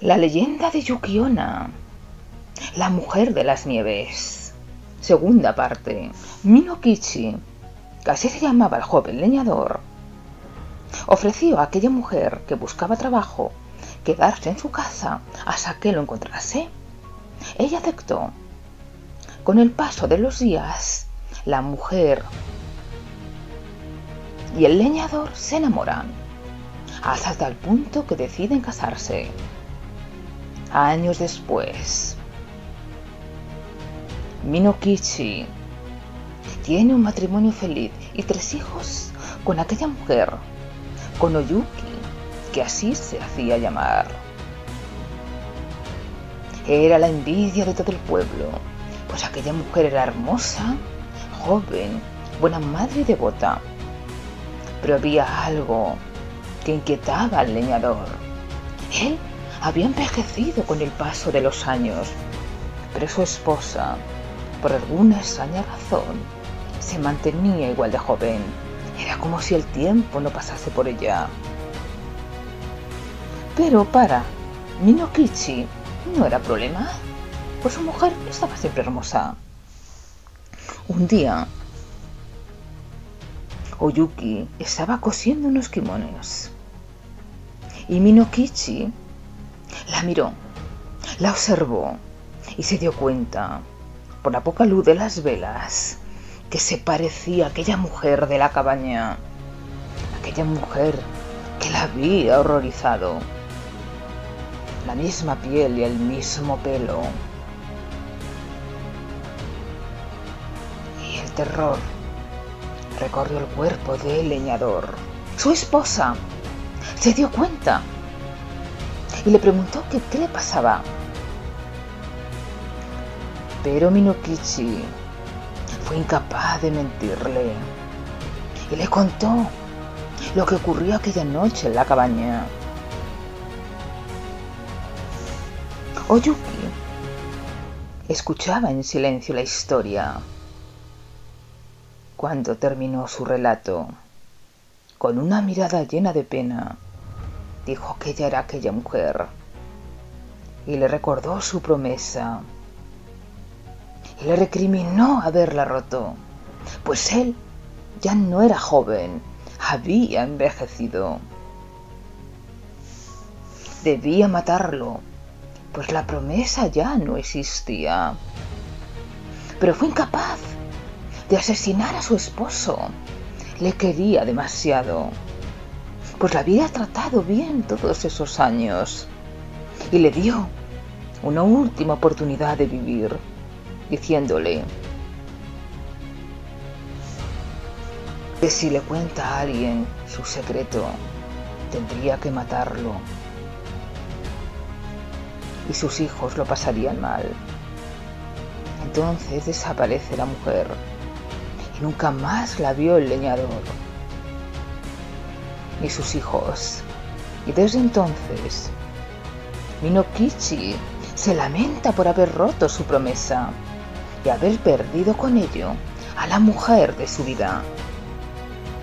La leyenda de Yukiona, la mujer de las nieves. Segunda parte. Minokichi, que así se llamaba el joven leñador, ofreció a aquella mujer que buscaba trabajo quedarse en su casa hasta que lo encontrase. Ella aceptó. Con el paso de los días, la mujer y el leñador se enamoran, hasta tal punto que deciden casarse años después. Minokichi tiene un matrimonio feliz y tres hijos con aquella mujer, con Oyuki, que así se hacía llamar. Era la envidia de todo el pueblo, pues aquella mujer era hermosa, joven, buena madre y devota. Pero había algo que inquietaba al leñador. Él había envejecido con el paso de los años, pero su esposa, por alguna extraña razón, se mantenía igual de joven. Era como si el tiempo no pasase por ella. Pero para Minokichi no era problema, pues su mujer estaba siempre hermosa. Un día, Oyuki estaba cosiendo unos kimonos y Minokichi la miró, la observó y se dio cuenta, por la poca luz de las velas, que se parecía a aquella mujer de la cabaña, aquella mujer que la había horrorizado. La misma piel y el mismo pelo. Y el terror recorrió el cuerpo del leñador. Su esposa se dio cuenta y le preguntó que qué le pasaba. Pero Minokichi fue incapaz de mentirle y le contó lo que ocurrió aquella noche en la cabaña. Oyuki escuchaba en silencio la historia. Cuando terminó su relato, con una mirada llena de pena, dijo que ella era aquella mujer y le recordó su promesa y le recriminó haberla roto, pues él ya no era joven, había envejecido. Debía matarlo, pues la promesa ya no existía. Pero fue incapaz de asesinar a su esposo. Le quería demasiado pues la había tratado bien todos esos años. Y le dio una última oportunidad de vivir, diciéndole que si le cuenta a alguien su secreto, tendría que matarlo. Y sus hijos lo pasarían mal. Entonces desaparece la mujer y nunca más la vio el leñador y sus hijos. Y desde entonces, Minokichi se lamenta por haber roto su promesa y haber perdido con ello a la mujer de su vida.